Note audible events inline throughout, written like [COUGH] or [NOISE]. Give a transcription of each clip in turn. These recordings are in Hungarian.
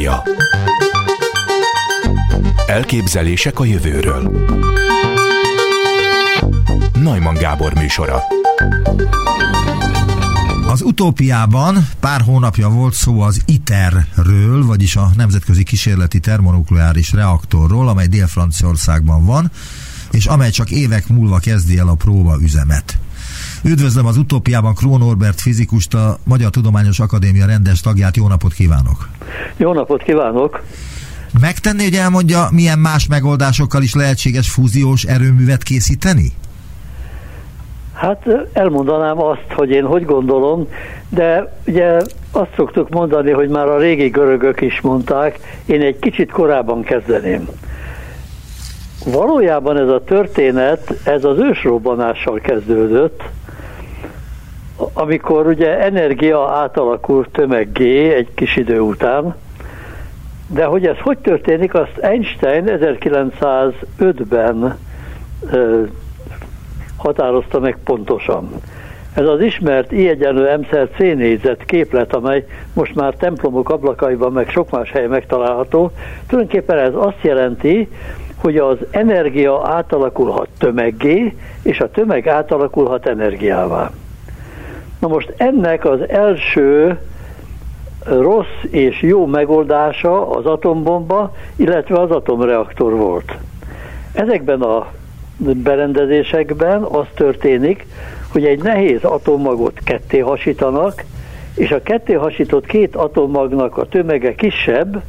Utópia Elképzelések a jövőről. Najman Gábor műsora. Az utópiában pár hónapja volt szó az ITER-ről, vagyis a Nemzetközi Kísérleti Termonukleáris Reaktorról, amely Dél-Franciaországban van, és amely csak évek múlva kezdi el a próba üzemet. Üdvözlöm az utópiában Krón Norbert fizikust, a Magyar Tudományos Akadémia rendes tagját. Jó napot kívánok! Jó napot kívánok! Megtenni, hogy elmondja, milyen más megoldásokkal is lehetséges fúziós erőművet készíteni? Hát elmondanám azt, hogy én hogy gondolom, de ugye azt szoktuk mondani, hogy már a régi görögök is mondták, én egy kicsit korábban kezdeném. Valójában ez a történet, ez az ősrobbanással kezdődött, amikor ugye energia átalakult tömeggé egy kis idő után, de hogy ez hogy történik, azt Einstein 1905-ben határozta meg pontosan. Ez az ismert I egyenlő M C négyzet képlet, amely most már templomok ablakaiban, meg sok más helyen megtalálható, tulajdonképpen ez azt jelenti, hogy az energia átalakulhat tömeggé, és a tömeg átalakulhat energiává. Na most ennek az első rossz és jó megoldása az atombomba, illetve az atomreaktor volt. Ezekben a berendezésekben az történik, hogy egy nehéz atommagot ketté hasítanak, és a ketté hasított két atommagnak a tömege kisebb,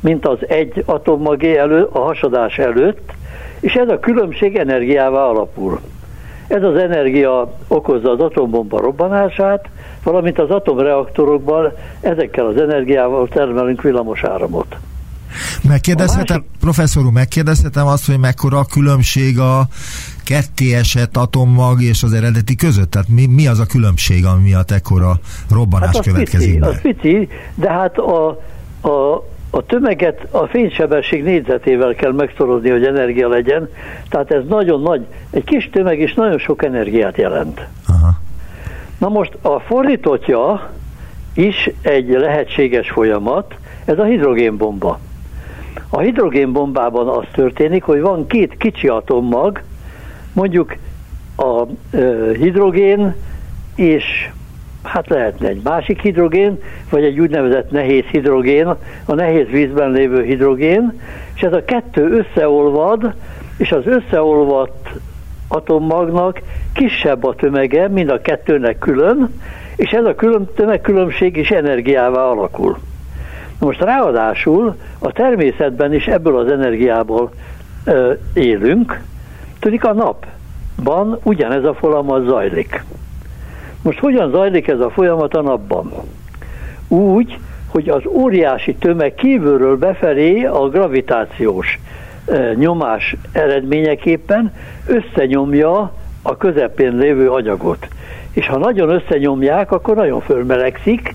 mint az egy atommagé elő, a hasadás előtt, és ez a különbség energiává alapul. Ez az energia okozza az atombomba robbanását, valamint az atomreaktorokban ezekkel az energiával termelünk villamos áramot. Megkérdezhetem, másik... professzor úr, megkérdezhetem azt, hogy mekkora a különbség a ketté esett atommag és az eredeti között? Tehát mi, mi az a különbség, ami miatt ekkora robbanás hát következik pici, Az pici, de hát a, a, a tömeget a fénysebesség négyzetével kell megszorozni, hogy energia legyen, tehát ez nagyon nagy, egy kis tömeg is nagyon sok energiát jelent. Aha. Na most a fordítottja is egy lehetséges folyamat, ez a hidrogénbomba. A hidrogénbombában az történik, hogy van két kicsi atommag, mondjuk a hidrogén és hát lehetne egy másik hidrogén, vagy egy úgynevezett nehéz hidrogén, a nehéz vízben lévő hidrogén, és ez a kettő összeolvad, és az összeolvadt atommagnak kisebb a tömege, mint a kettőnek külön, és ez a külön, tömegkülönbség is energiává alakul. Most ráadásul a természetben is ebből az energiából ö, élünk, tudik a napban ugyanez a folyamat zajlik. Most hogyan zajlik ez a folyamat a napban? Úgy, hogy az óriási tömeg kívülről befelé a gravitációs nyomás eredményeképpen összenyomja a közepén lévő anyagot. És ha nagyon összenyomják, akkor nagyon fölmelegszik,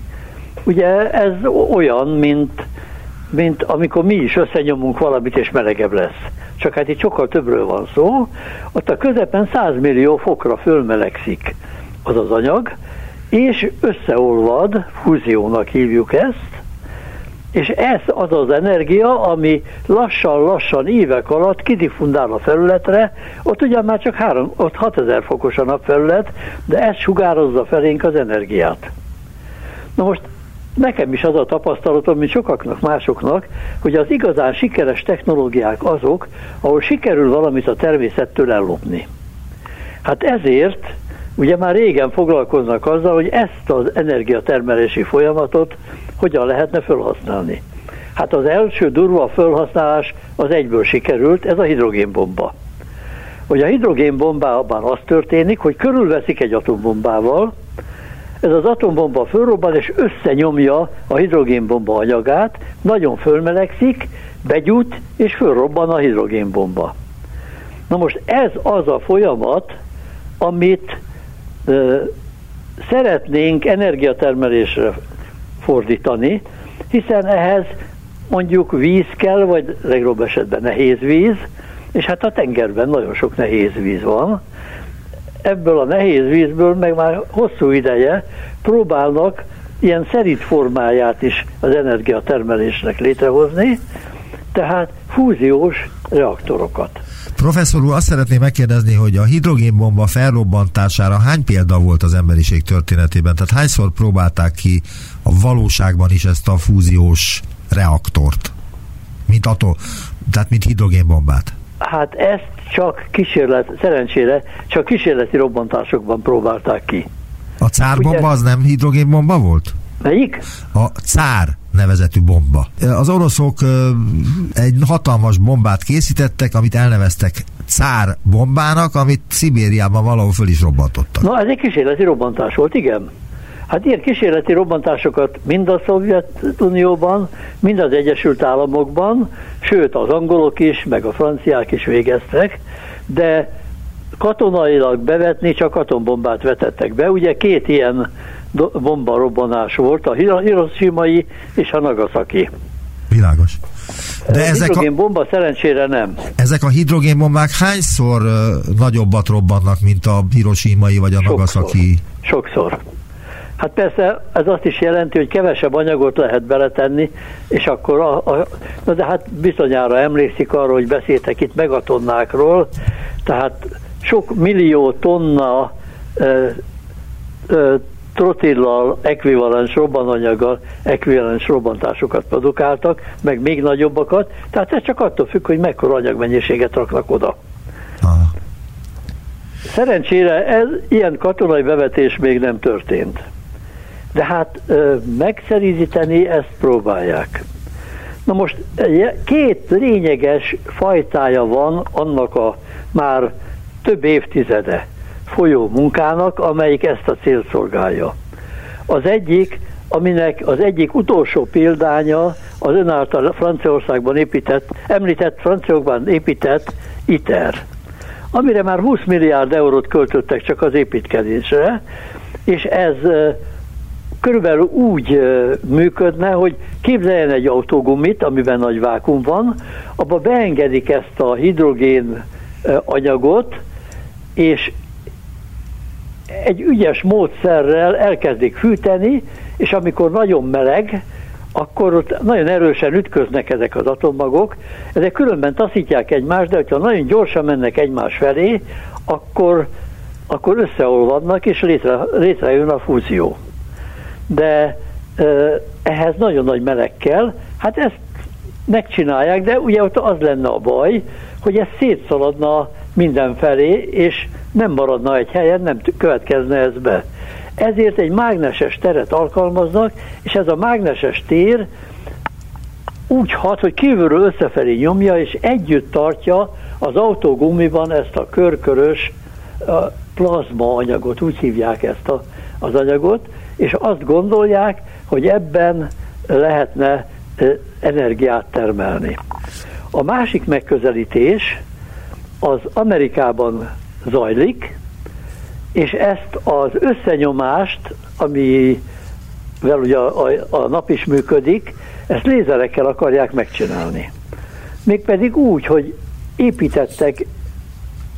Ugye ez olyan, mint, mint amikor mi is összenyomunk valamit, és melegebb lesz. Csak hát itt sokkal többről van szó. Ott a közepen 100 millió fokra fölmelegszik az az anyag, és összeolvad, fúziónak hívjuk ezt, és ez az az energia, ami lassan-lassan évek alatt kidifundál a felületre, ott ugyan már csak 3, ott 6000 fokos a napfelület, de ez sugározza felénk az energiát. Na most Nekem is az a tapasztalatom, mint sokaknak másoknak, hogy az igazán sikeres technológiák azok, ahol sikerül valamit a természettől ellopni. Hát ezért ugye már régen foglalkoznak azzal, hogy ezt az energiatermelési folyamatot hogyan lehetne felhasználni. Hát az első durva felhasználás az egyből sikerült, ez a hidrogénbomba. Hogy a hidrogénbombában az történik, hogy körülveszik egy atombombával, ez az atombomba fölrobban és összenyomja a hidrogénbomba anyagát, nagyon fölmelegszik, begyút és fölrobban a hidrogénbomba. Na most ez az a folyamat, amit szeretnénk energiatermelésre fordítani, hiszen ehhez mondjuk víz kell, vagy legrobb esetben nehéz víz, és hát a tengerben nagyon sok nehéz víz van, ebből a nehéz vízből meg már hosszú ideje próbálnak ilyen szerint formáját is az energiatermelésnek létrehozni, tehát fúziós reaktorokat. Professzor úr, azt szeretném megkérdezni, hogy a hidrogénbomba felrobbantására hány példa volt az emberiség történetében? Tehát hányszor próbálták ki a valóságban is ezt a fúziós reaktort? Mint atom, tehát mint hidrogénbombát? Hát ezt csak kísérlet, szerencsére csak kísérleti robbantásokban próbálták ki. A cárbomba az nem hidrogénbomba volt? Melyik? A cár nevezetű bomba. Az oroszok egy hatalmas bombát készítettek, amit elneveztek cár bombának, amit Szibériában valahol föl is robbantottak. Na, ez egy kísérleti robbantás volt, igen. Hát ilyen kísérleti robbantásokat mind a Szovjetunióban, mind az Egyesült Államokban, sőt az angolok is, meg a franciák is végeztek, de katonailag bevetni csak atombombát vetettek be. Ugye két ilyen bomba robbanás volt, a Hiroshima-i és a Nagasaki. Világos. De a ezek hidrogénbomba a, szerencsére nem. Ezek a hidrogénbombák hányszor nagyobbat robbannak, mint a Hiroshima-i vagy a Sokszor. Nagasaki? Sokszor. Hát persze ez azt is jelenti, hogy kevesebb anyagot lehet beletenni, és akkor a, a, na de hát bizonyára emlékszik arra, hogy beszéltek itt megatonnákról, tehát sok millió tonna ö, ö, trotillal, ekvivalens robbananyaggal ekvivalens robbantásokat produkáltak, meg még nagyobbakat, tehát ez csak attól függ, hogy mekkora anyagmennyiséget raknak oda. Aha. Szerencsére ez, ilyen katonai bevetés még nem történt. De hát megszerízíteni ezt próbálják. Na most két lényeges fajtája van annak a már több évtizede folyó munkának, amelyik ezt a célt szolgálja. Az egyik, aminek az egyik utolsó példánya az ön által Franciaországban épített, említett Franciaországban épített ITER, amire már 20 milliárd eurót költöttek csak az építkezésre, és ez körülbelül úgy működne, hogy képzeljen egy autógumit, amiben nagy vákum van, abba beengedik ezt a hidrogén anyagot, és egy ügyes módszerrel elkezdik fűteni, és amikor nagyon meleg, akkor ott nagyon erősen ütköznek ezek az atommagok, ezek különben taszítják egymást, de ha nagyon gyorsan mennek egymás felé, akkor, akkor összeolvadnak, és létre, létrejön a fúzió. De ehhez nagyon nagy meleg kell, hát ezt megcsinálják, de ugye ott az lenne a baj, hogy ez szétszaladna mindenfelé, és nem maradna egy helyen, nem következne ez be. Ezért egy mágneses teret alkalmaznak, és ez a mágneses tér úgy hat, hogy kívülről összefelé nyomja, és együtt tartja az autógumiban ezt a körkörös plazma anyagot, úgy hívják ezt a, az anyagot, és azt gondolják, hogy ebben lehetne energiát termelni. A másik megközelítés az Amerikában zajlik, és ezt az összenyomást, amivel ugye a, a, a nap is működik, ezt lézerekkel akarják megcsinálni. Mégpedig úgy, hogy építettek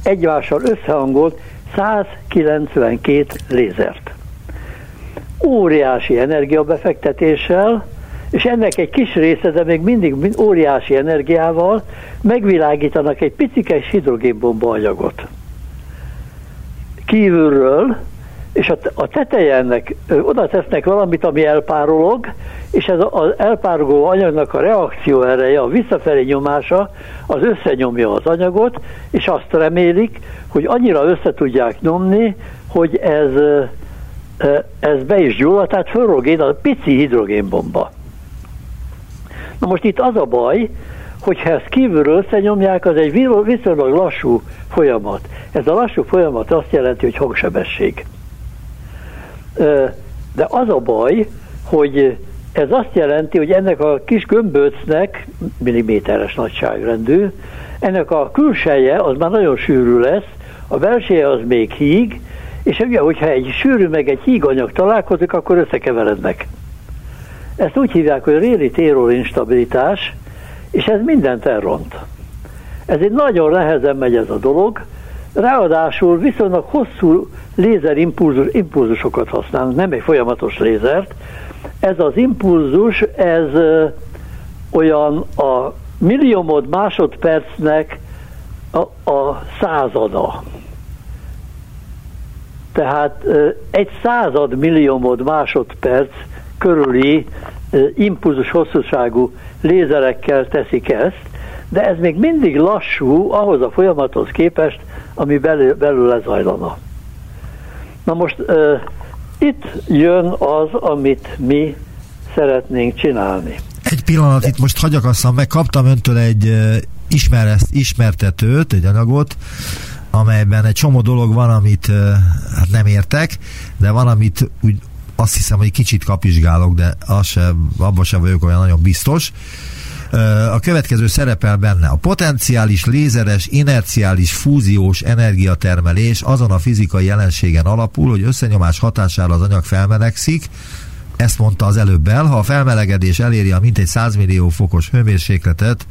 egymással összehangolt 192 lézert. Óriási energiabefektetéssel, és ennek egy kis része, de még mindig óriási energiával megvilágítanak egy picikes hidrogénbomba anyagot kívülről, és a teteje ennek oda tesznek valamit, ami elpárolog, és ez az elpárolgó anyagnak a reakció ereje, a visszafelé nyomása, az összenyomja az anyagot, és azt remélik, hogy annyira össze tudják nyomni, hogy ez, ez be is gyullad, tehát fölrogén a pici hidrogénbomba. Na most itt az a baj, hogyha ezt kívülről összenyomják, az egy viszonylag lassú folyamat. Ez a lassú folyamat azt jelenti, hogy hangsebesség. De az a baj, hogy ez azt jelenti, hogy ennek a kis gömböcnek, milliméteres nagyságrendű, ennek a külseje az már nagyon sűrű lesz, a belseje az még híg, és ugye, hogyha egy sűrű meg egy híganyag találkozik, akkor összekeverednek. Ezt úgy hívják, hogy réli térol instabilitás, és ez mindent elront. Ez egy nagyon nehezen megy ez a dolog, ráadásul viszonylag hosszú lézerimpulzus impulzusokat használnak, nem egy folyamatos lézert. Ez az impulzus, ez olyan a milliómod másodpercnek a, a százada. Tehát egy század milliómod másodperc körüli impulzus hosszúságú lézerekkel teszik ezt, de ez még mindig lassú ahhoz a folyamathoz képest, ami belül, belül lezajlana. Na most uh, itt jön az, amit mi szeretnénk csinálni. Egy pillanat, itt most hagyakasszam meg, kaptam öntől egy uh, ismertetőt, egy anyagot, amelyben egy csomó dolog van, amit hát nem értek, de van, amit úgy azt hiszem, hogy kicsit kapizsgálok, de az se, abban sem vagyok olyan nagyon biztos. A következő szerepel benne. A potenciális lézeres, inerciális, fúziós energiatermelés azon a fizikai jelenségen alapul, hogy összenyomás hatására az anyag felmelegszik, ezt mondta az előbb el, ha a felmelegedés eléri a mintegy 100 millió fokos hőmérsékletet,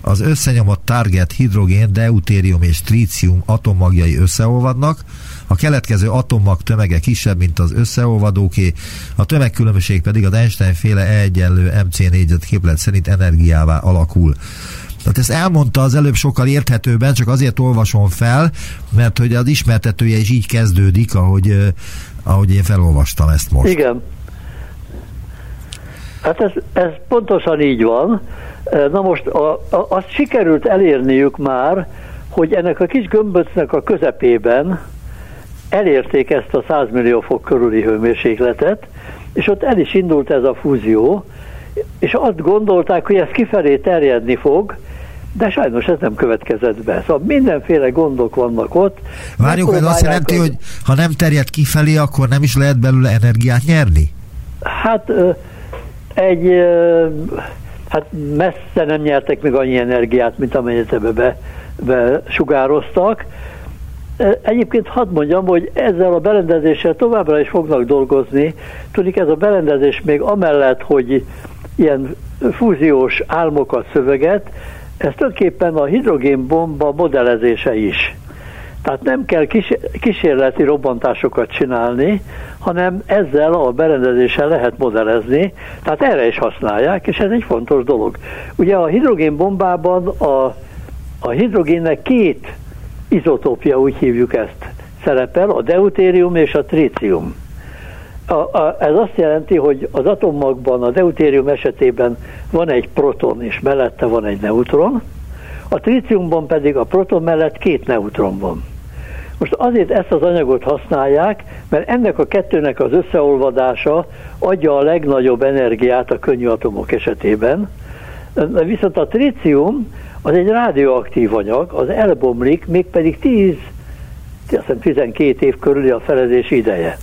az összenyomott target hidrogén, deutérium és trícium atommagjai összeolvadnak, a keletkező atommag tömege kisebb, mint az összeolvadóké, a tömegkülönbség pedig az Einstein féle E egyenlő MC négyzet képlet szerint energiává alakul. Tehát ezt elmondta az előbb sokkal érthetőben, csak azért olvasom fel, mert hogy az ismertetője is így kezdődik, ahogy, ahogy én felolvastam ezt most. Igen. Hát ez, ez pontosan így van. Na most a, a, azt sikerült elérniük már, hogy ennek a kis gömböcnek a közepében elérték ezt a 100 millió fok körüli hőmérsékletet, és ott el is indult ez a fúzió, és azt gondolták, hogy ez kifelé terjedni fog, de sajnos ez nem következett be. Szóval mindenféle gondok vannak ott. Várjuk, ez azt jelenti, hogy ha nem terjed kifelé, akkor nem is lehet belőle energiát nyerni? Hát egy, hát messze nem nyertek még annyi energiát, mint amennyit ebbe be, be sugároztak. Egyébként hadd mondjam, hogy ezzel a berendezéssel továbbra is fognak dolgozni. Tudjuk, ez a berendezés még amellett, hogy ilyen fúziós álmokat szöveget, ez tulajdonképpen a hidrogénbomba modellezése is. Tehát nem kell kísérleti robbantásokat csinálni, hanem ezzel a berendezéssel lehet modellezni, tehát erre is használják, és ez egy fontos dolog. Ugye a hidrogénbombában a, a hidrogénnek két izotópja, úgy hívjuk ezt, szerepel, a deutérium és a trícium. A, a, ez azt jelenti, hogy az atommagban a deutérium esetében van egy proton, és mellette van egy neutron, a tríciumban pedig a proton mellett két neutron van. Most azért ezt az anyagot használják, mert ennek a kettőnek az összeolvadása adja a legnagyobb energiát a könnyű atomok esetében, viszont a trícium az egy radioaktív anyag, az elbomlik, mégpedig 10, 12 év körüli a felezés ideje.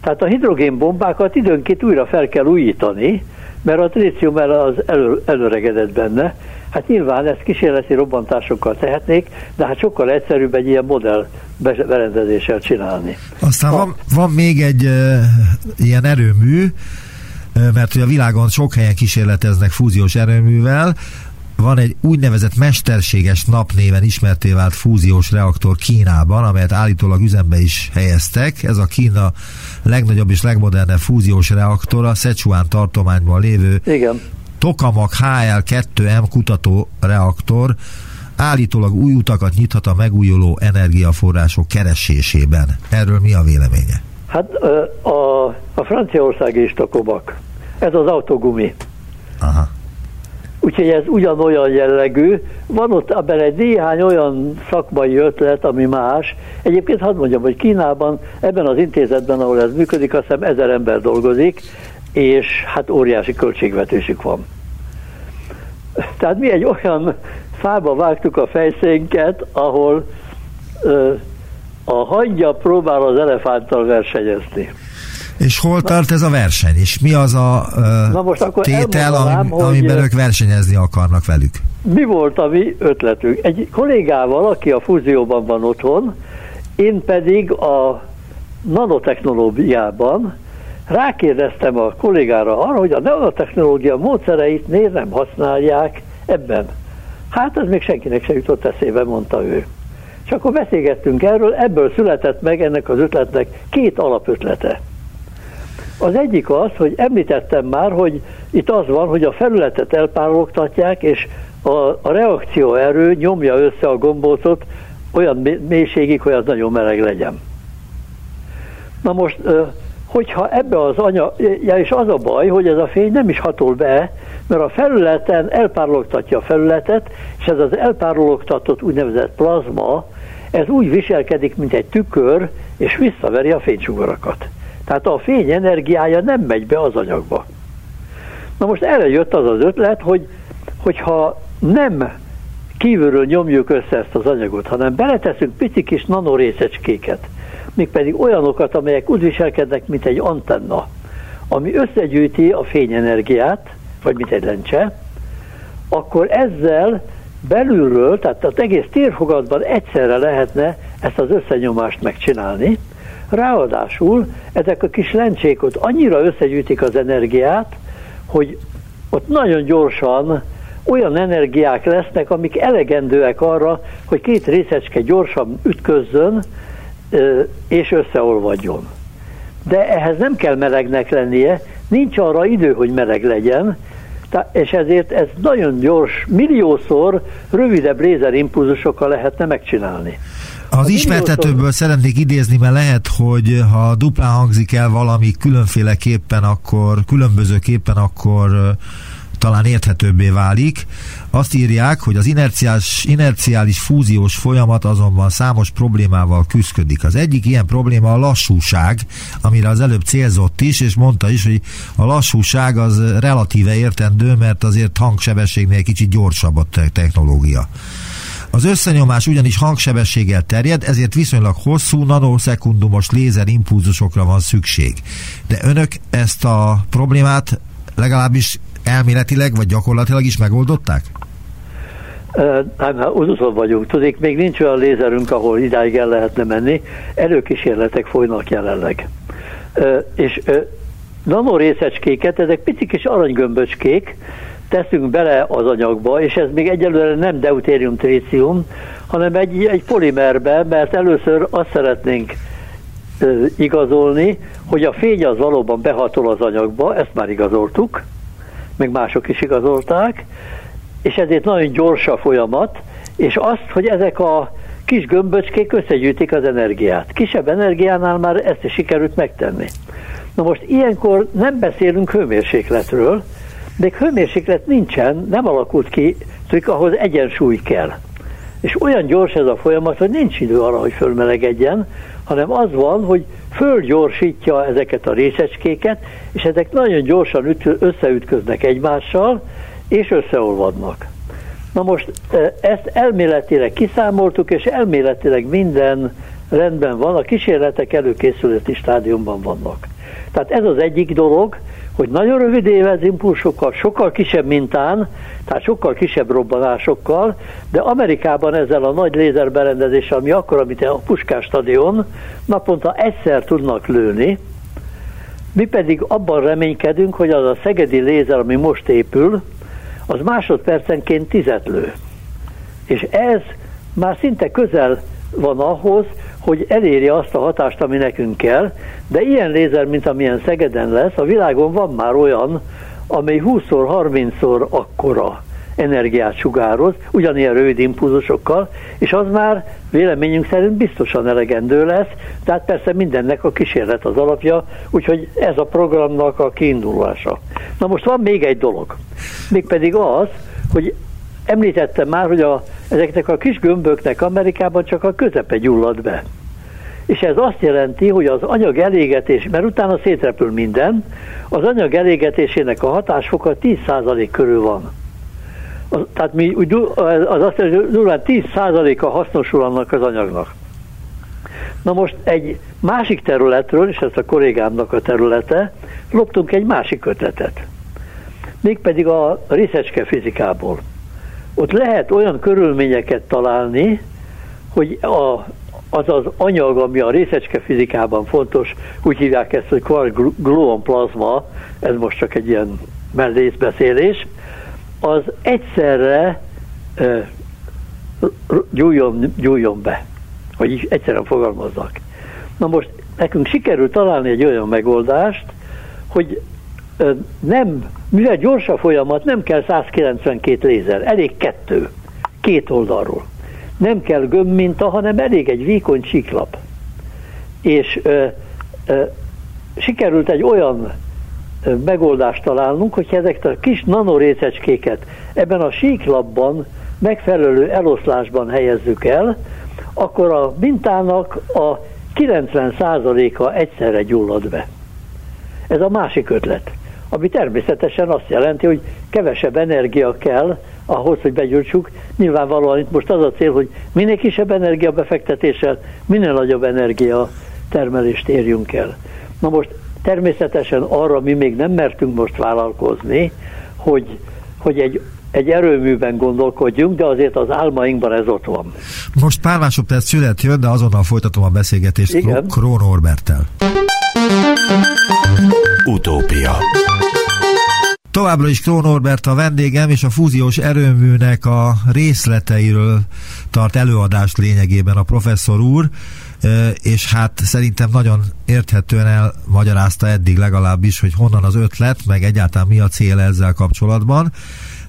Tehát a hidrogénbombákat időnként újra fel kell újítani, mert a trícium az elő, benne. Hát nyilván ezt kísérleti robbantásokkal tehetnék, de hát sokkal egyszerűbb egy ilyen modell berendezéssel csinálni. Aztán van, van még egy uh, ilyen erőmű, mert hogy a világon sok helyen kísérleteznek fúziós erőművel, van egy úgynevezett mesterséges napnéven ismerté vált fúziós reaktor Kínában, amelyet állítólag üzembe is helyeztek. Ez a Kína legnagyobb és legmodernebb fúziós reaktor a Sichuan tartományban lévő Igen. Tokamak HL2M kutató reaktor állítólag új utakat nyithat a megújuló energiaforrások keresésében. Erről mi a véleménye? Hát a, a Franciaország is Tokamak. Ez az autogumi. Aha. Úgyhogy ez ugyanolyan jellegű. Van ott ebben egy néhány olyan szakmai ötlet, ami más. Egyébként hadd mondjam, hogy Kínában, ebben az intézetben, ahol ez működik, azt hiszem ezer ember dolgozik, és hát óriási költségvetésük van. Tehát mi egy olyan fába vágtuk a fejszénket, ahol ö, a hangya próbál az elefánttal versenyezni. És hol tart ez a verseny? És mi az a uh, Na most akkor tétel, ami, amiben ők versenyezni akarnak velük? Mi volt a mi ötletünk? Egy kollégával, aki a fúzióban van otthon, én pedig a nanotechnológiában rákérdeztem a kollégára arra, hogy a nanotechnológia módszereit miért nem használják ebben. Hát ez még senkinek se jutott eszébe, mondta ő. És akkor beszélgettünk erről, ebből született meg ennek az ötletnek két alapötlete. Az egyik az, hogy említettem már, hogy itt az van, hogy a felületet elpárologtatják, és a, a reakció erő nyomja össze a gombócot olyan mélységig, hogy az nagyon meleg legyen. Na most, hogyha ebbe az anya, ja, és az a baj, hogy ez a fény nem is hatol be, mert a felületen elpárologtatja a felületet, és ez az elpárologtatott úgynevezett plazma, ez úgy viselkedik, mint egy tükör, és visszaveri a fénysugarakat. Tehát a fény energiája nem megy be az anyagba. Na most erre jött az az ötlet, hogy hogyha nem kívülről nyomjuk össze ezt az anyagot, hanem beleteszünk pici kis nanorészecskéket, mégpedig olyanokat, amelyek úgy viselkednek, mint egy antenna, ami összegyűjti a fényenergiát, vagy mint egy lencse, akkor ezzel belülről, tehát az egész térfogatban egyszerre lehetne ezt az összenyomást megcsinálni, Ráadásul ezek a kis lencsék ott annyira összegyűjtik az energiát, hogy ott nagyon gyorsan olyan energiák lesznek, amik elegendőek arra, hogy két részecske gyorsan ütközzön és összeolvadjon. De ehhez nem kell melegnek lennie, nincs arra idő, hogy meleg legyen, és ezért ez nagyon gyors, milliószor rövidebb lézerimpulzusokkal lehetne megcsinálni. Az ismertetőből szeretnék idézni, mert lehet, hogy ha duplán hangzik el valami különféleképpen, akkor különbözőképpen, akkor talán érthetőbbé válik. Azt írják, hogy az inerciális, inerciális fúziós folyamat azonban számos problémával küzdik. Az egyik ilyen probléma a lassúság, amire az előbb célzott is, és mondta is, hogy a lassúság az relatíve értendő, mert azért hangsebességnél kicsit gyorsabb a technológia. Az összenyomás ugyanis hangsebességgel terjed, ezért viszonylag hosszú nanoszekundumos lézerimpulzusokra van szükség. De önök ezt a problémát legalábbis elméletileg vagy gyakorlatilag is megoldották? Hát már utolsó vagyunk. Tudnék, még nincs olyan lézerünk, ahol idáig el lehetne menni. Előkísérletek folynak jelenleg. És nanorészecskéket, ezek pici kis aranygömböcskék, teszünk bele az anyagba, és ez még egyelőre nem deutérium trícium, hanem egy, egy polimerbe, mert először azt szeretnénk igazolni, hogy a fény az valóban behatol az anyagba, ezt már igazoltuk, meg mások is igazolták, és ezért nagyon gyors a folyamat, és azt, hogy ezek a kis gömböcskék összegyűjtik az energiát. Kisebb energiánál már ezt is sikerült megtenni. Na most ilyenkor nem beszélünk hőmérsékletről, de hőmérséklet nincsen, nem alakult ki, csak ahhoz egyensúly kell. És olyan gyors ez a folyamat, hogy nincs idő arra, hogy fölmelegedjen, hanem az van, hogy fölgyorsítja ezeket a részecskéket, és ezek nagyon gyorsan üt, összeütköznek egymással, és összeolvadnak. Na most e, ezt elméletileg kiszámoltuk, és elméletileg minden rendben van, a kísérletek előkészületi stádiumban vannak. Tehát ez az egyik dolog, hogy nagyon rövid évez impulsokkal, sokkal kisebb mintán, tehát sokkal kisebb robbanásokkal, de Amerikában ezzel a nagy lézerberendezéssel, ami akkor, amit a Puskás stadion, naponta egyszer tudnak lőni, mi pedig abban reménykedünk, hogy az a szegedi lézer, ami most épül, az másodpercenként tizet lő. És ez már szinte közel van ahhoz, hogy elérje azt a hatást, ami nekünk kell, de ilyen lézer, mint amilyen Szegeden lesz, a világon van már olyan, amely 20-szor, 30-szor akkora energiát sugároz, ugyanilyen rövid impulzusokkal, és az már véleményünk szerint biztosan elegendő lesz, tehát persze mindennek a kísérlet az alapja, úgyhogy ez a programnak a kiindulása. Na most van még egy dolog, mégpedig az, hogy Említettem már, hogy a, ezeknek a kis gömböknek Amerikában csak a közepe gyullad be. És ez azt jelenti, hogy az anyag elégetés, mert utána szétrepül minden, az anyag elégetésének a hatásfoka 10% körül van. Az, tehát mi, az azt jelenti, hogy durván 10%-a hasznosul annak az anyagnak. Na most egy másik területről, és ez a kollégámnak a területe, loptunk egy másik ötletet. Mégpedig a részecske fizikából ott lehet olyan körülményeket találni, hogy a, az az anyag, ami a részecske fizikában fontos, úgy hívják ezt, hogy quark gluon plazma, ez most csak egy ilyen mellészbeszélés, az egyszerre gyújjon, gyújjon be. hogy is egyszerűen fogalmazzak. Na most nekünk sikerült találni egy olyan megoldást, hogy nem, mivel gyors a folyamat, nem kell 192 lézer, elég kettő, két oldalról. Nem kell gömbminta, hanem elég egy vékony csiklap. És ö, ö, sikerült egy olyan megoldást találnunk, hogy ezeket a kis nanorészecskéket ebben a síklapban megfelelő eloszlásban helyezzük el, akkor a mintának a 90%-a egyszerre gyullad be. Ez a másik ötlet, ami természetesen azt jelenti, hogy kevesebb energia kell ahhoz, hogy begyújtsuk. Nyilvánvalóan itt most az a cél, hogy minél kisebb energia befektetéssel, minél nagyobb energia termelést érjünk el. Na most természetesen arra mi még nem mertünk most vállalkozni, hogy, hogy egy egy erőműben gondolkodjunk, de azért az álmainkban ez ott van. Most pár másodperc szület jön, de azonnal folytatom a beszélgetést Igen. Krón Orbertel. Utópia Továbbra is Krón Norbert a vendégem, és a fúziós erőműnek a részleteiről tart előadást lényegében a professzor úr, és hát szerintem nagyon érthetően elmagyarázta eddig legalábbis, hogy honnan az ötlet, meg egyáltalán mi a cél ezzel kapcsolatban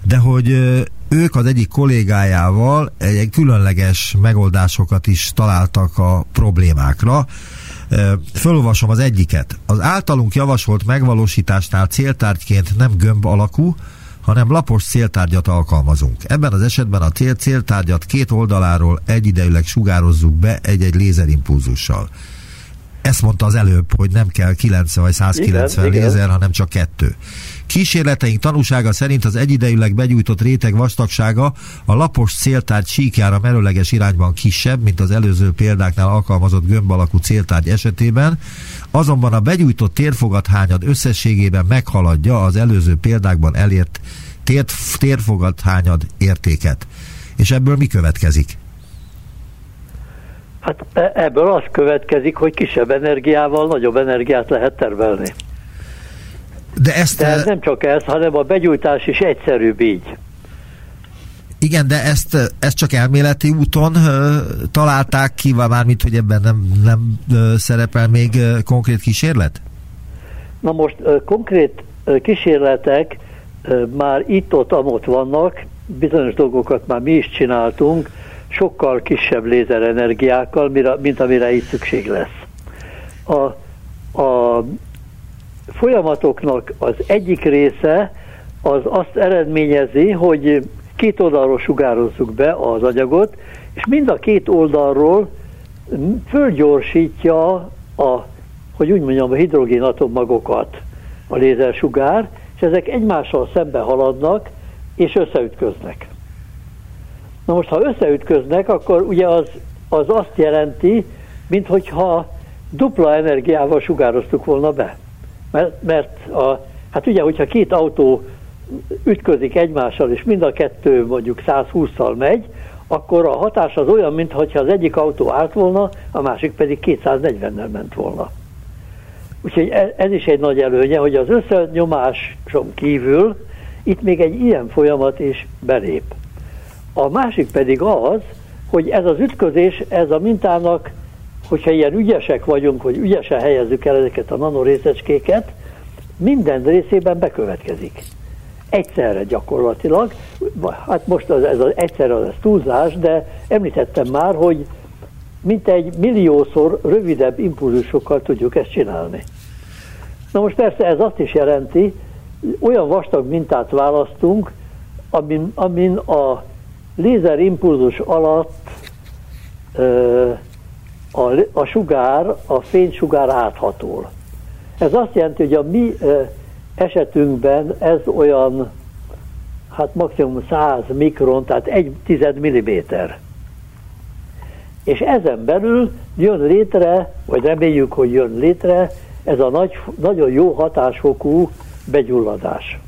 de hogy ők az egyik kollégájával egy különleges megoldásokat is találtak a problémákra. Fölolvasom az egyiket. Az általunk javasolt megvalósításnál céltárgyként nem gömb alakú, hanem lapos céltárgyat alkalmazunk. Ebben az esetben a cél céltárgyat két oldaláról egyidejűleg sugározzuk be egy-egy lézerimpulzussal. Ezt mondta az előbb, hogy nem kell 90 vagy 190 igen, lézer, igen. hanem csak kettő. Kísérleteink tanúsága szerint az egyidejűleg begyújtott réteg vastagsága a lapos céltárgy síkjára merőleges irányban kisebb, mint az előző példáknál alkalmazott gömb alakú céltárgy esetében, azonban a begyújtott térfogathányad összességében meghaladja az előző példákban elért tér, térfogathányad értéket. És ebből mi következik? Hát e- ebből az következik, hogy kisebb energiával nagyobb energiát lehet termelni. De ezt... De ez nem csak ez, hanem a begyújtás is egyszerűbb így. Igen, de ezt, ezt csak elméleti úton ö, találták ki, mármint, hogy ebben nem, nem ö, szerepel még ö, konkrét kísérlet? Na most ö, konkrét ö, kísérletek ö, már itt-ott, amott vannak, bizonyos dolgokat már mi is csináltunk, sokkal kisebb lézerenergiákkal, mint amire itt szükség lesz. A, a folyamatoknak az egyik része az azt eredményezi, hogy két oldalról sugározzuk be az anyagot, és mind a két oldalról fölgyorsítja a, hogy úgy mondjam, a hidrogénatommagokat a lézersugár, és ezek egymással szembe haladnak, és összeütköznek. Na most, ha összeütköznek, akkor ugye az, az azt jelenti, minthogyha dupla energiával sugároztuk volna be. Mert, mert a, hát ugye, hogyha két autó ütközik egymással, és mind a kettő mondjuk 120-szal megy, akkor a hatás az olyan, mintha az egyik autó állt volna, a másik pedig 240-nel ment volna. Úgyhogy e, ez is egy nagy előnye, hogy az összenyomáson kívül itt még egy ilyen folyamat is belép. A másik pedig az, hogy ez az ütközés, ez a mintának hogyha ilyen ügyesek vagyunk, hogy ügyesen helyezzük el ezeket a nanorészecskéket, minden részében bekövetkezik. Egyszerre gyakorlatilag, hát most az, ez az egyszerre az túlzás, de említettem már, hogy mint egy milliószor rövidebb impulzusokkal tudjuk ezt csinálni. Na most persze ez azt is jelenti, olyan vastag mintát választunk, amin, amin a lézerimpulzus alatt ö, a, a sugár, a fénysugár áthatol. Ez azt jelenti, hogy a mi esetünkben ez olyan, hát maximum 100 mikron, tehát egy tized milliméter. És ezen belül jön létre, vagy reméljük, hogy jön létre, ez a nagy, nagyon jó hatásfokú begyulladás.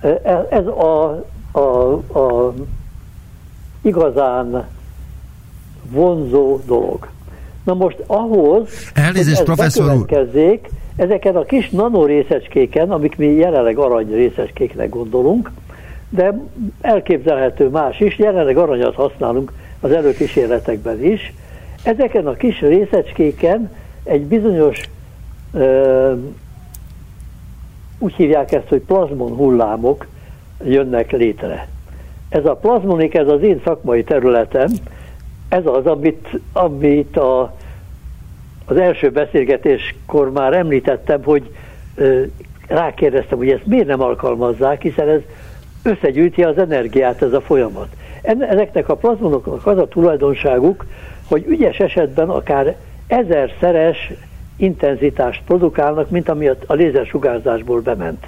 E, ez a, a, a igazán vonzó dolog. Na most ahhoz, Elnézést, hogy ez professzor úr. ezeken a kis nanorészecskéken, amik mi jelenleg arany részecskéknek gondolunk, de elképzelhető más is, jelenleg aranyat használunk az előkísérletekben is, Ezeken a kis részecskéken egy bizonyos, ö, úgy hívják ezt, hogy plazmon hullámok jönnek létre. Ez a plazmonik, ez az én szakmai területem, ez az, amit, amit a, az első beszélgetéskor már említettem, hogy rákérdeztem, hogy ezt miért nem alkalmazzák, hiszen ez összegyűjti az energiát ez a folyamat. Ezeknek a plazmonoknak az a tulajdonságuk, hogy ügyes esetben akár ezerszeres intenzitást produkálnak, mint ami a lézersugárzásból bement.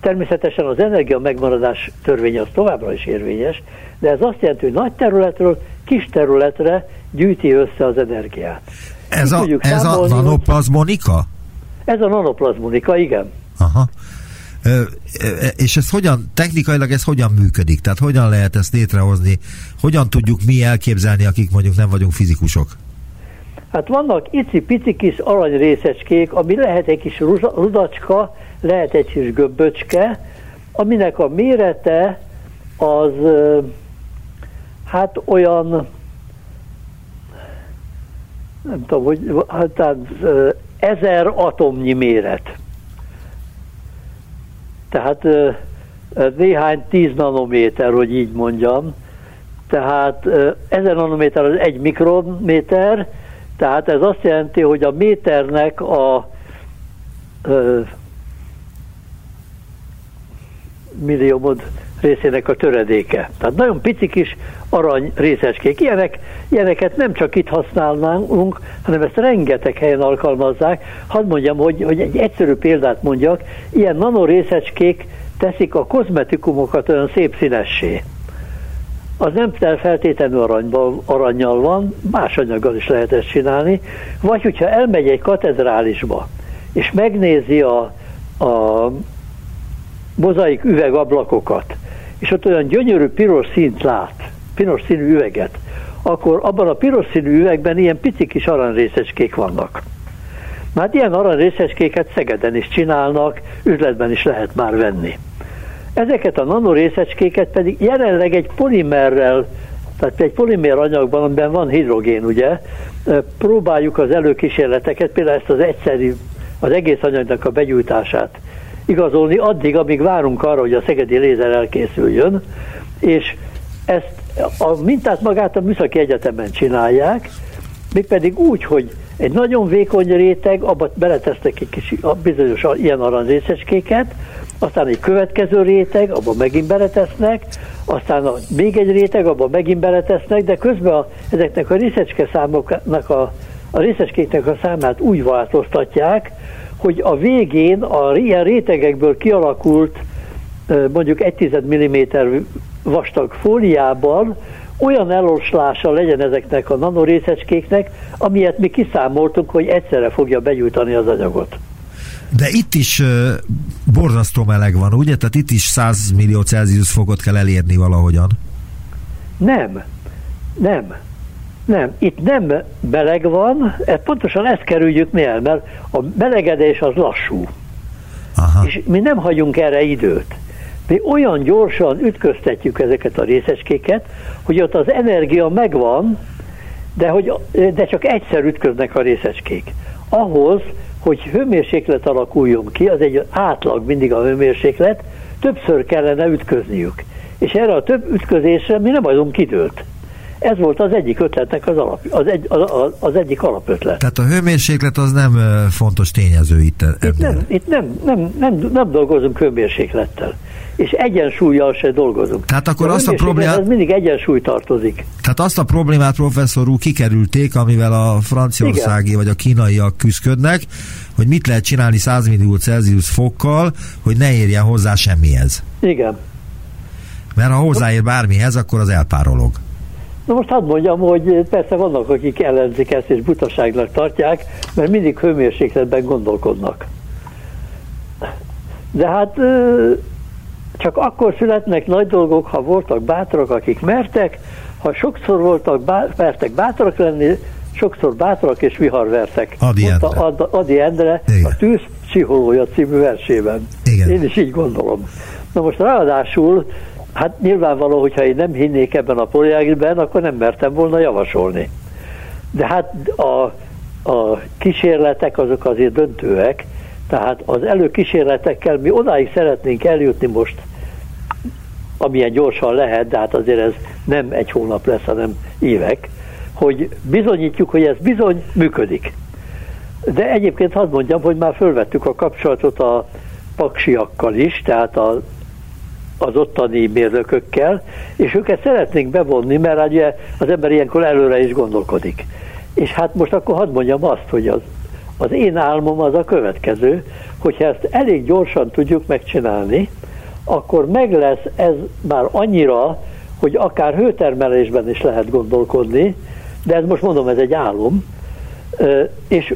Természetesen az energia megmaradás törvénye az továbbra is érvényes, de ez azt jelenti, hogy nagy területről kis területre gyűjti össze az energiát. Ez a, ez a nanoplazmonika? Ez a nanoplazmonika, igen. Aha. És ez hogyan, technikailag ez hogyan működik? Tehát hogyan lehet ezt létrehozni? Hogyan tudjuk mi elképzelni, akik mondjuk nem vagyunk fizikusok? Hát vannak icipici kis aranyrészecskék, ami lehet egy kis rudacska, lehet egy kis göbböcske, aminek a mérete az hát olyan nem tudom, hogy hát ezer atomnyi méret. Tehát néhány tíz nanométer, hogy így mondjam. Tehát ezer nanométer az egy mikrométer, tehát ez azt jelenti, hogy a méternek a milliómod részének a töredéke. Tehát nagyon pici kis arany részecskék. Ilyenek, ilyeneket nem csak itt használnánk, hanem ezt rengeteg helyen alkalmazzák. Hadd mondjam, hogy, hogy egy egyszerű példát mondjak, ilyen nanorészecskék teszik a kozmetikumokat olyan szép színessé. Az nem feltétlenül aranyban, aranyjal van, más anyaggal is lehet ezt csinálni, vagy hogyha elmegy egy katedrálisba, és megnézi a, a mozaik üvegablakokat, és ott olyan gyönyörű piros színt lát, piros színű üveget, akkor abban a piros színű üvegben ilyen pici kis aranyrészecskék vannak. Már ilyen aranyrészecskéket Szegeden is csinálnak, üzletben is lehet már venni. Ezeket a nanorészecskéket pedig jelenleg egy polimerrel, tehát egy polimér anyagban, amiben van hidrogén, ugye, próbáljuk az előkísérleteket, például ezt az egyszerű, az egész anyagnak a begyújtását igazolni addig, amíg várunk arra, hogy a szegedi lézer elkészüljön, és ezt a mintát magát a Műszaki Egyetemen csinálják, pedig úgy, hogy egy nagyon vékony réteg, abba beletesznek egy kis bizonyos ilyen aranyrészeskéket, aztán egy következő réteg, abba megint beletesznek, aztán a, még egy réteg, abba megint beletesznek, de közben a, ezeknek a részecske számoknak a, a részecskéknek a számát úgy változtatják, hogy a végén a ilyen rétegekből kialakult mondjuk 1 mm vastag fóliában olyan eloslása legyen ezeknek a nanorészecskéknek, amilyet mi kiszámoltunk, hogy egyszerre fogja begyújtani az anyagot. De itt is uh, borzasztó meleg van, ugye? Tehát itt is 100 millió Celsius fokot kell elérni valahogyan. Nem, nem. Nem, itt nem meleg van, ez pontosan ezt kerüljük mi el, mert a melegedés az lassú. Aha. És mi nem hagyunk erre időt. Mi olyan gyorsan ütköztetjük ezeket a részecskéket, hogy ott az energia megvan, de, hogy, de csak egyszer ütköznek a részecskék. Ahhoz, hogy hőmérséklet alakuljon ki, az egy átlag mindig a hőmérséklet, többször kellene ütközniük. És erre a több ütközésre mi nem adunk időt. Ez volt az egyik ötletnek az, alap, az, egy, az, az egyik alapötlet. Tehát a hőmérséklet az nem fontos tényező itt. Itt, nem, itt nem, nem, nem, nem dolgozunk hőmérséklettel és egyensúlyjal se dolgozunk. Tehát akkor azt a problémát... Ez mindig egyensúly tartozik. Tehát azt a problémát, professzor úr, kikerülték, amivel a franciaországi Igen. vagy a kínaiak küzdködnek, hogy mit lehet csinálni 100 millió Celsius fokkal, hogy ne érjen hozzá semmihez. Igen. Mert ha hozzáér bármihez, akkor az elpárolog. Na most hadd mondjam, hogy persze vannak, akik ellenzik ezt és butaságnak tartják, mert mindig hőmérsékletben gondolkodnak. De hát csak akkor születnek nagy dolgok, ha voltak bátrak, akik mertek, ha sokszor voltak, bá, mertek bátrak lenni, sokszor bátrak és viharvertek. Adi Endre. Adi, Adi Endre a Tűz Pszichológia című versében. Igen. Én is így gondolom. Na most ráadásul Hát nyilvánvaló, hogyha én nem hinnék ebben a projektben, akkor nem mertem volna javasolni. De hát a, a kísérletek azok azért döntőek, tehát az előkísérletekkel mi odáig szeretnénk eljutni most, amilyen gyorsan lehet, de hát azért ez nem egy hónap lesz, hanem évek, hogy bizonyítjuk, hogy ez bizony működik. De egyébként hadd mondjam, hogy már fölvettük a kapcsolatot a paksiakkal is, tehát a, az ottani mérnökökkel, és őket szeretnénk bevonni, mert hát ugye az ember ilyenkor előre is gondolkodik. És hát most akkor hadd mondjam azt, hogy az, az én álmom az a következő, hogyha ezt elég gyorsan tudjuk megcsinálni, akkor meg lesz ez már annyira, hogy akár hőtermelésben is lehet gondolkodni, de ez most mondom, ez egy álom, és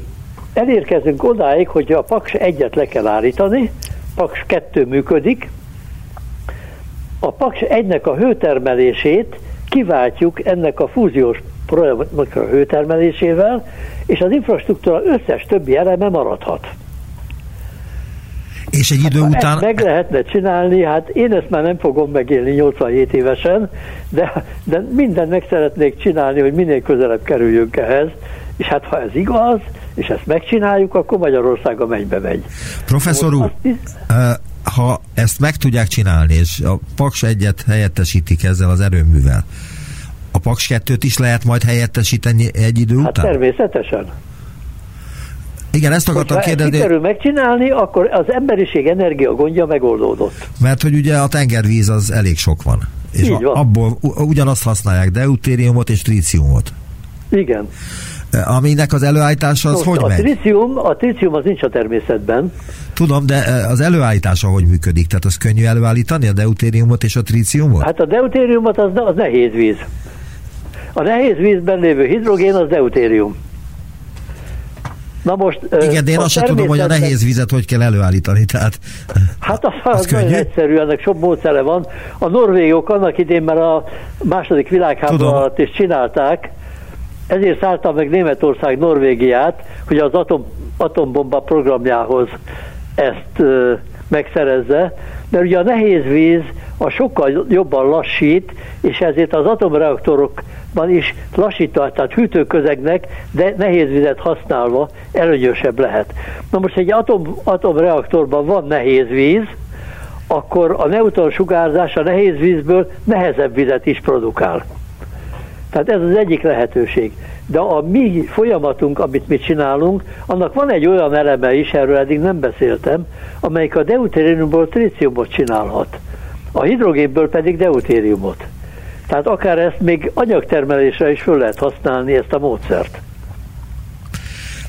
elérkezünk odáig, hogy a Paks egyet le kell állítani, Paks 2 működik, a Paks egynek a hőtermelését kiváltjuk ennek a fúziós projektnek a hőtermelésével, és az infrastruktúra összes többi eleme maradhat. És egy idő hát, után... Meg lehetne csinálni, hát én ezt már nem fogom megélni 87 évesen, de, de mindent meg szeretnék csinálni, hogy minél közelebb kerüljünk ehhez, és hát ha ez igaz, és ezt megcsináljuk, akkor Magyarország a mennybe megy. Professzor úr, ha ezt meg tudják csinálni, és a Paks egyet helyettesítik ezzel az erőművel, a Paks 2 is lehet majd helyettesíteni egy idő hát után? természetesen. Igen, ezt akartam Hogyha kérdezni. Ha sikerül megcsinálni, akkor az emberiség energia gondja megoldódott. Mert hogy ugye a tengervíz az elég sok van. És Így van. abból ugyanazt használják, deutériumot és tríciumot. Igen. Aminek az előállítása az Most hogy a megy? Trícium, a trícium az nincs a természetben. Tudom, de az előállítása hogy működik? Tehát az könnyű előállítani a deutériumot és a tríciumot? Hát a deutériumot az, az nehéz víz. A nehéz vízben lévő hidrogén az deutérium. Na most... Igen, de én azt sem tudom, hogy a nehéz vizet hogy kell előállítani, tehát... Hát az, az, az nagyon egyszerű, ennek sok módszere van. A norvégok annak idén már a második világháború alatt is csinálták, ezért szállta meg Németország Norvégiát, hogy az atom, atombomba programjához ezt ö, megszerezze, mert ugye a nehéz víz a sokkal jobban lassít, és ezért az atomreaktorokban is lassítva, tehát hűtőközegnek, de nehéz vizet használva előnyösebb lehet. Na most egy atom, atomreaktorban van nehéz víz, akkor a neutron sugárzás a nehéz vízből nehezebb vizet is produkál. Tehát ez az egyik lehetőség. De a mi folyamatunk, amit mi csinálunk, annak van egy olyan eleme is, erről eddig nem beszéltem, amelyik a deutériumból tríciumot csinálhat. A hidrogénből pedig deutériumot. Tehát akár ezt még anyagtermelésre is föl lehet használni, ezt a módszert.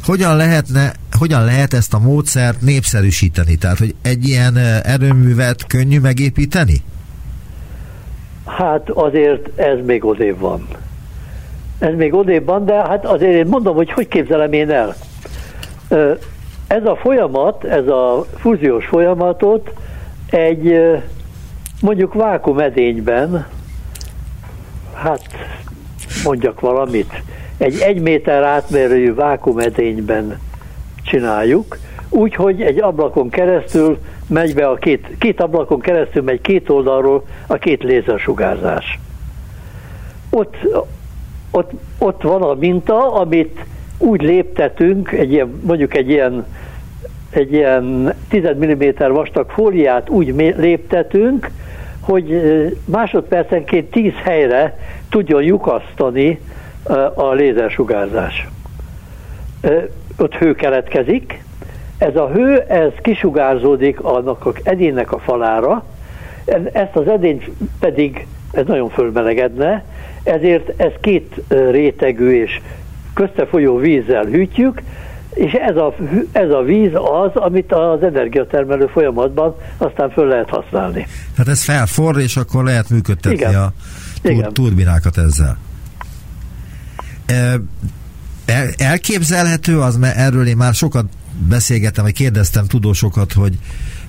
Hogyan lehetne, hogyan lehet ezt a módszert népszerűsíteni? Tehát, hogy egy ilyen erőművet könnyű megépíteni? Hát azért ez még odébb van. Ez még odébb van, de hát azért én mondom, hogy hogy képzelem én el. Ez a folyamat, ez a fúziós folyamatot egy mondjuk vákumedényben, hát mondjak valamit, egy egy méter átmérőjű vákumedényben csináljuk, úgyhogy egy ablakon keresztül megy be a két, két ablakon keresztül megy két oldalról a két lézersugárzás. Ott, ott, ott van a minta, amit úgy léptetünk, egy ilyen, mondjuk egy ilyen, egy ilyen 10 mm vastag fóliát úgy léptetünk, hogy másodpercenként 10 helyre tudjon lyukasztani a lézersugárzás. Ott hő keletkezik, ez a hő, ez kisugárzódik annak az edénynek a falára, ezt az edényt pedig, ez nagyon fölmelegedne, ezért ez két rétegű és közte folyó vízzel hűtjük, és ez a, ez a víz az, amit az energiatermelő folyamatban aztán föl lehet használni. Hát ez felforr, és akkor lehet működtetni Igen. a tur- Igen. turbinákat ezzel. El, elképzelhető az, mert erről én már sokat beszélgettem, vagy kérdeztem tudósokat, hogy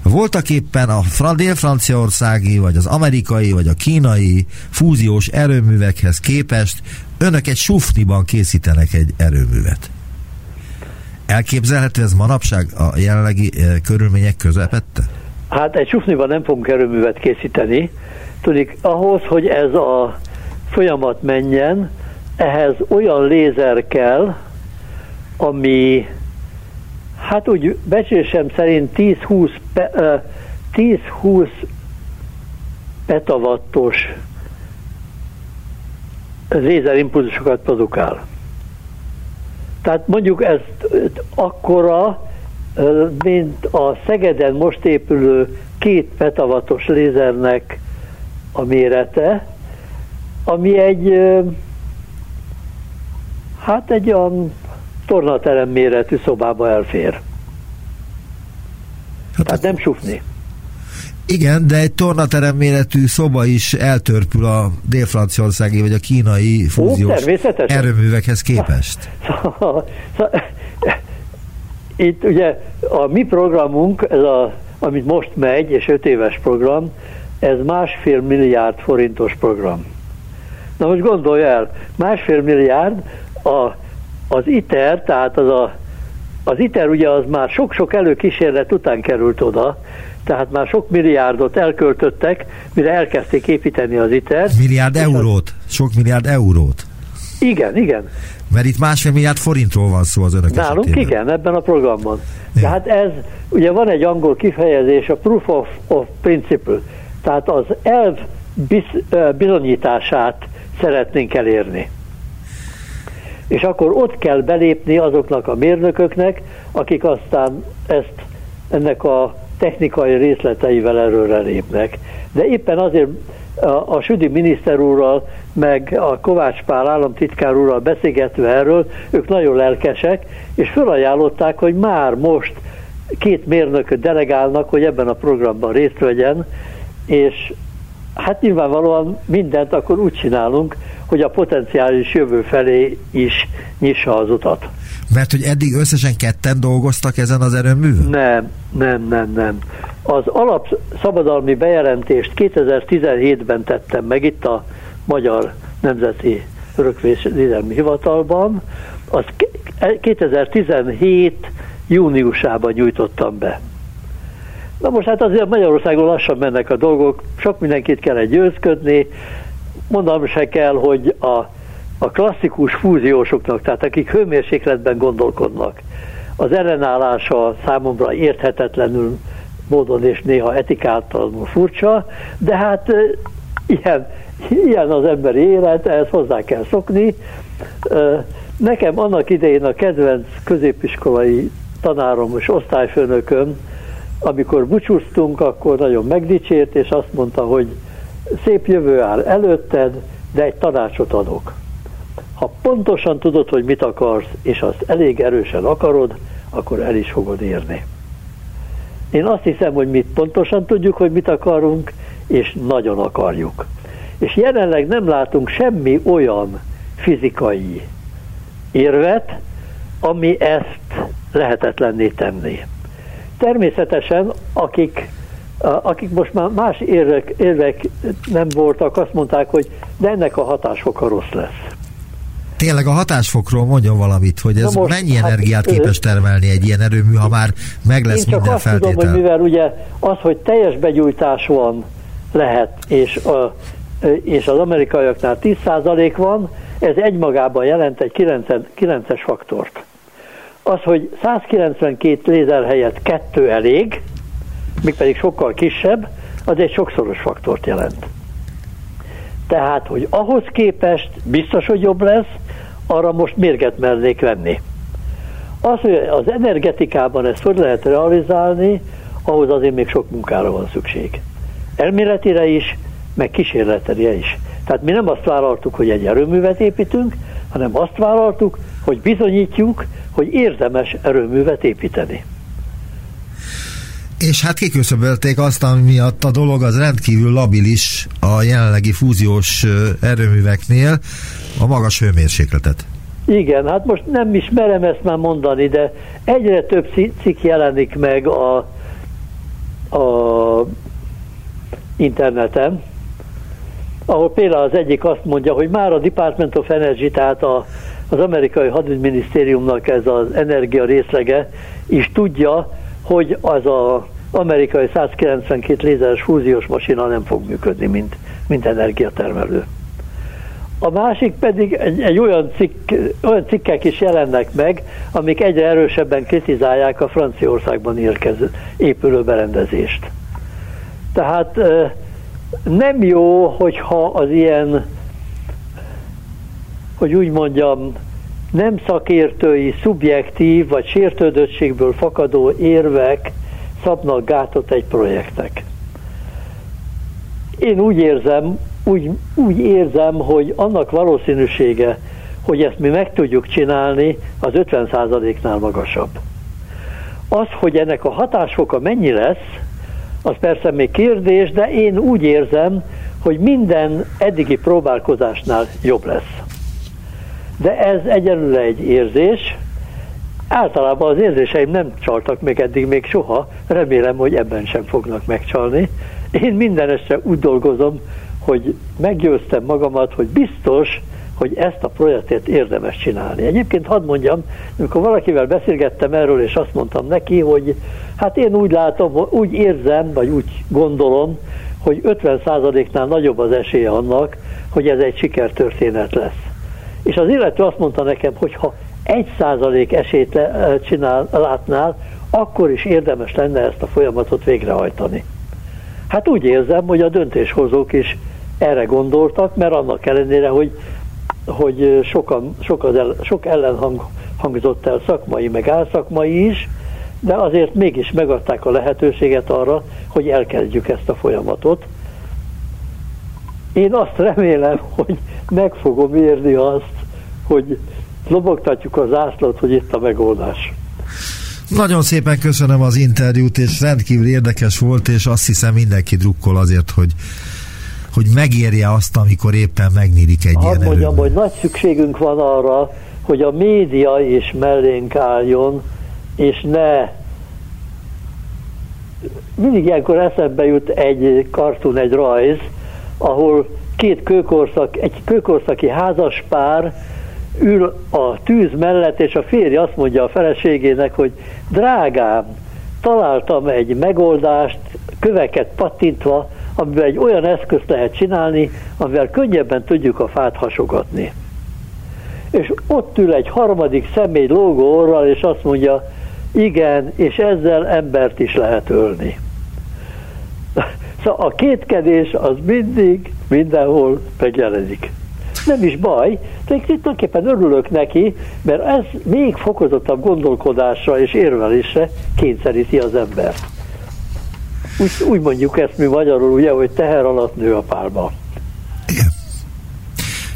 voltak éppen a dél-franciaországi, vagy az amerikai, vagy a kínai fúziós erőművekhez képest önök egy sufniban készítenek egy erőművet. Elképzelhető ez manapság a jelenlegi e, körülmények közepette? Hát egy sufniban nem fogunk erőművet készíteni. Tudik, ahhoz, hogy ez a folyamat menjen, ehhez olyan lézer kell, ami hát úgy becslésem szerint 10-20 pe, 10-20 petawattos lézerimpulzusokat produkál. Tehát mondjuk ezt akkora, mint a Szegeden most épülő két petavatos lézernek a mérete, ami egy hát egy olyan tornaterem méretű szobába elfér. Hát Tehát nem sufni. Igen, de egy tornaterem méretű szoba is eltörpül a dél-franciaországi vagy a kínai fúziós Ó, erőművekhez képest. [LAUGHS] Itt ugye a mi programunk, ez a, amit most megy, és öt éves program, ez másfél milliárd forintos program. Na most gondolj el, másfél milliárd a, az ITER, tehát az a az ITER ugye az már sok-sok előkísérlet után került oda, tehát már sok milliárdot elköltöttek, mire elkezdték építeni az ITER. Milliárd eurót, sok milliárd eurót. Igen, igen. Mert itt másfél milliárd forintról van szó az önök Nálunk esetében. igen, ebben a programban. Igen. Tehát ez, ugye van egy angol kifejezés, a proof of, of principle, tehát az elv biz, bizonyítását szeretnénk elérni. És akkor ott kell belépni azoknak a mérnököknek, akik aztán ezt ennek a technikai részleteivel erőre lépnek. De éppen azért a, a Südi miniszter úrral, meg a Kovács Pál államtitkár úrral beszélgetve erről, ők nagyon lelkesek, és felajánlották, hogy már most két mérnököt delegálnak, hogy ebben a programban részt vegyen, és hát nyilvánvalóan mindent akkor úgy csinálunk, hogy a potenciális jövő felé is nyissa az utat. Mert hogy eddig összesen ketten dolgoztak ezen az erőművön? Nem, nem, nem, nem. Az alap szabadalmi bejelentést 2017-ben tettem meg itt a Magyar Nemzeti Örökvédelmi Hivatalban, azt 2017 júniusában nyújtottam be. Na most hát azért Magyarországon lassan mennek a dolgok, sok mindenkit kell győzködni, mondanom se kell, hogy a, a klasszikus fúziósoknak, tehát akik hőmérsékletben gondolkodnak, az ellenállása számomra érthetetlenül módon és néha etikáltalanul furcsa, de hát ilyen, ilyen az emberi élet, ehhez hozzá kell szokni. Nekem annak idején a kedvenc középiskolai tanárom és osztályfőnököm, amikor búcsúztunk, akkor nagyon megdicsért, és azt mondta, hogy szép jövő áll előtted, de egy tanácsot adok. Ha pontosan tudod, hogy mit akarsz, és azt elég erősen akarod, akkor el is fogod érni. Én azt hiszem, hogy mit pontosan tudjuk, hogy mit akarunk, és nagyon akarjuk. És jelenleg nem látunk semmi olyan fizikai érvet, ami ezt lehetetlenné tenni. Természetesen, akik akik most már más érvek, érvek nem voltak, azt mondták, hogy de ennek a hatásfoka rossz lesz. Tényleg a hatásfokról mondjon valamit, hogy ez most, mennyi hát, energiát képes termelni egy ilyen erőmű, ha már meg lesz én minden azt feltétel. Tudom, hogy mivel ugye az, hogy teljes begyújtás van, lehet, és, a, és az amerikaiaknál 10% van, ez egymagában jelent egy 9-es faktort. Az, hogy 192 lézer helyett kettő elég, mégpedig sokkal kisebb, az egy sokszoros faktort jelent. Tehát, hogy ahhoz képest biztos, hogy jobb lesz, arra most mérget mernék venni. Az, hogy az energetikában ezt hogy lehet realizálni, ahhoz azért még sok munkára van szükség. Elméletire is, meg kísérletére is. Tehát mi nem azt vállaltuk, hogy egy erőművet építünk, hanem azt vállaltuk, hogy bizonyítjuk, hogy érdemes erőművet építeni és hát kiküszöbölték azt, ami miatt a dolog az rendkívül labilis a jelenlegi fúziós erőműveknél, a magas hőmérsékletet. Igen, hát most nem is merem ezt már mondani, de egyre több cikk jelenik meg a, a interneten, ahol például az egyik azt mondja, hogy már a Department of Energy, tehát a, az amerikai hadügyminisztériumnak ez az energia részlege is tudja, hogy az a amerikai 192 lézeres fúziós masina nem fog működni, mint, mint energiatermelő. a másik pedig egy, egy olyan, cikk, olyan cikkek is jelennek meg, amik egyre erősebben kritizálják a Franciaországban érkező épülő berendezést. Tehát nem jó, hogyha az ilyen, hogy úgy mondjam, nem szakértői, szubjektív vagy sértődöttségből fakadó érvek szabnak gátot egy projektnek. Én úgy érzem, úgy, úgy érzem, hogy annak valószínűsége, hogy ezt mi meg tudjuk csinálni, az 50%-nál magasabb. Az, hogy ennek a hatásfoka mennyi lesz, az persze még kérdés, de én úgy érzem, hogy minden eddigi próbálkozásnál jobb lesz. De ez egyelőre egy érzés, általában az érzéseim nem csaltak még eddig még soha, remélem, hogy ebben sem fognak megcsalni. Én minden este úgy dolgozom, hogy meggyőztem magamat, hogy biztos, hogy ezt a projektet érdemes csinálni. Egyébként hadd mondjam, amikor valakivel beszélgettem erről, és azt mondtam neki, hogy hát én úgy látom, úgy érzem, vagy úgy gondolom, hogy 50%-nál nagyobb az esélye annak, hogy ez egy sikertörténet lesz. És az illető azt mondta nekem, hogy ha 1% esélyt csinál, látnál, akkor is érdemes lenne ezt a folyamatot végrehajtani. Hát úgy érzem, hogy a döntéshozók is erre gondoltak, mert annak ellenére, hogy, hogy sokan, sok, az el, sok ellenhang hangzott el szakmai, meg álszakmai is, de azért mégis megadták a lehetőséget arra, hogy elkezdjük ezt a folyamatot. Én azt remélem, hogy meg fogom érni azt, hogy lobogtatjuk az zászlót, hogy itt a megoldás. Nagyon szépen köszönöm az interjút, és rendkívül érdekes volt, és azt hiszem mindenki drukkol azért, hogy hogy megérje azt, amikor éppen megnyílik egy Hadd ilyen mondjam, erőben. hogy nagy szükségünk van arra, hogy a média is mellénk álljon, és ne mindig ilyenkor eszembe jut egy kartun, egy rajz, ahol két kőkorszak, egy kőkorszaki házaspár ül a tűz mellett, és a férj azt mondja a feleségének, hogy drágám, találtam egy megoldást, köveket pattintva, amivel egy olyan eszközt lehet csinálni, amivel könnyebben tudjuk a fát hasogatni. És ott ül egy harmadik személy lógó orral, és azt mondja, igen, és ezzel embert is lehet ölni. Szóval a kétkedés az mindig, mindenhol megjelenik. Nem is baj, de tulajdonképpen örülök neki, mert ez még fokozottabb gondolkodásra és érvelésre kényszeríti az embert. Úgy, úgy mondjuk ezt mi magyarul, ugye, hogy teher alatt nő a pálma. Igen.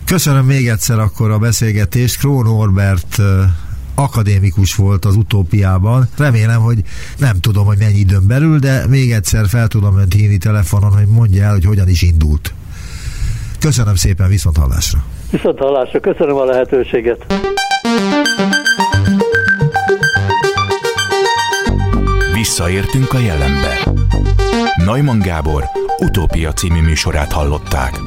Köszönöm még egyszer akkor a beszélgetést. Krón Norbert akadémikus volt az utópiában. Remélem, hogy nem tudom, hogy mennyi időn belül, de még egyszer fel tudom önt hívni telefonon, hogy mondja el, hogy hogyan is indult. Köszönöm szépen, viszont hallásra. Viszont hallásra, köszönöm a lehetőséget. Visszaértünk a jelenbe. Neumann Gábor utópia című műsorát hallották.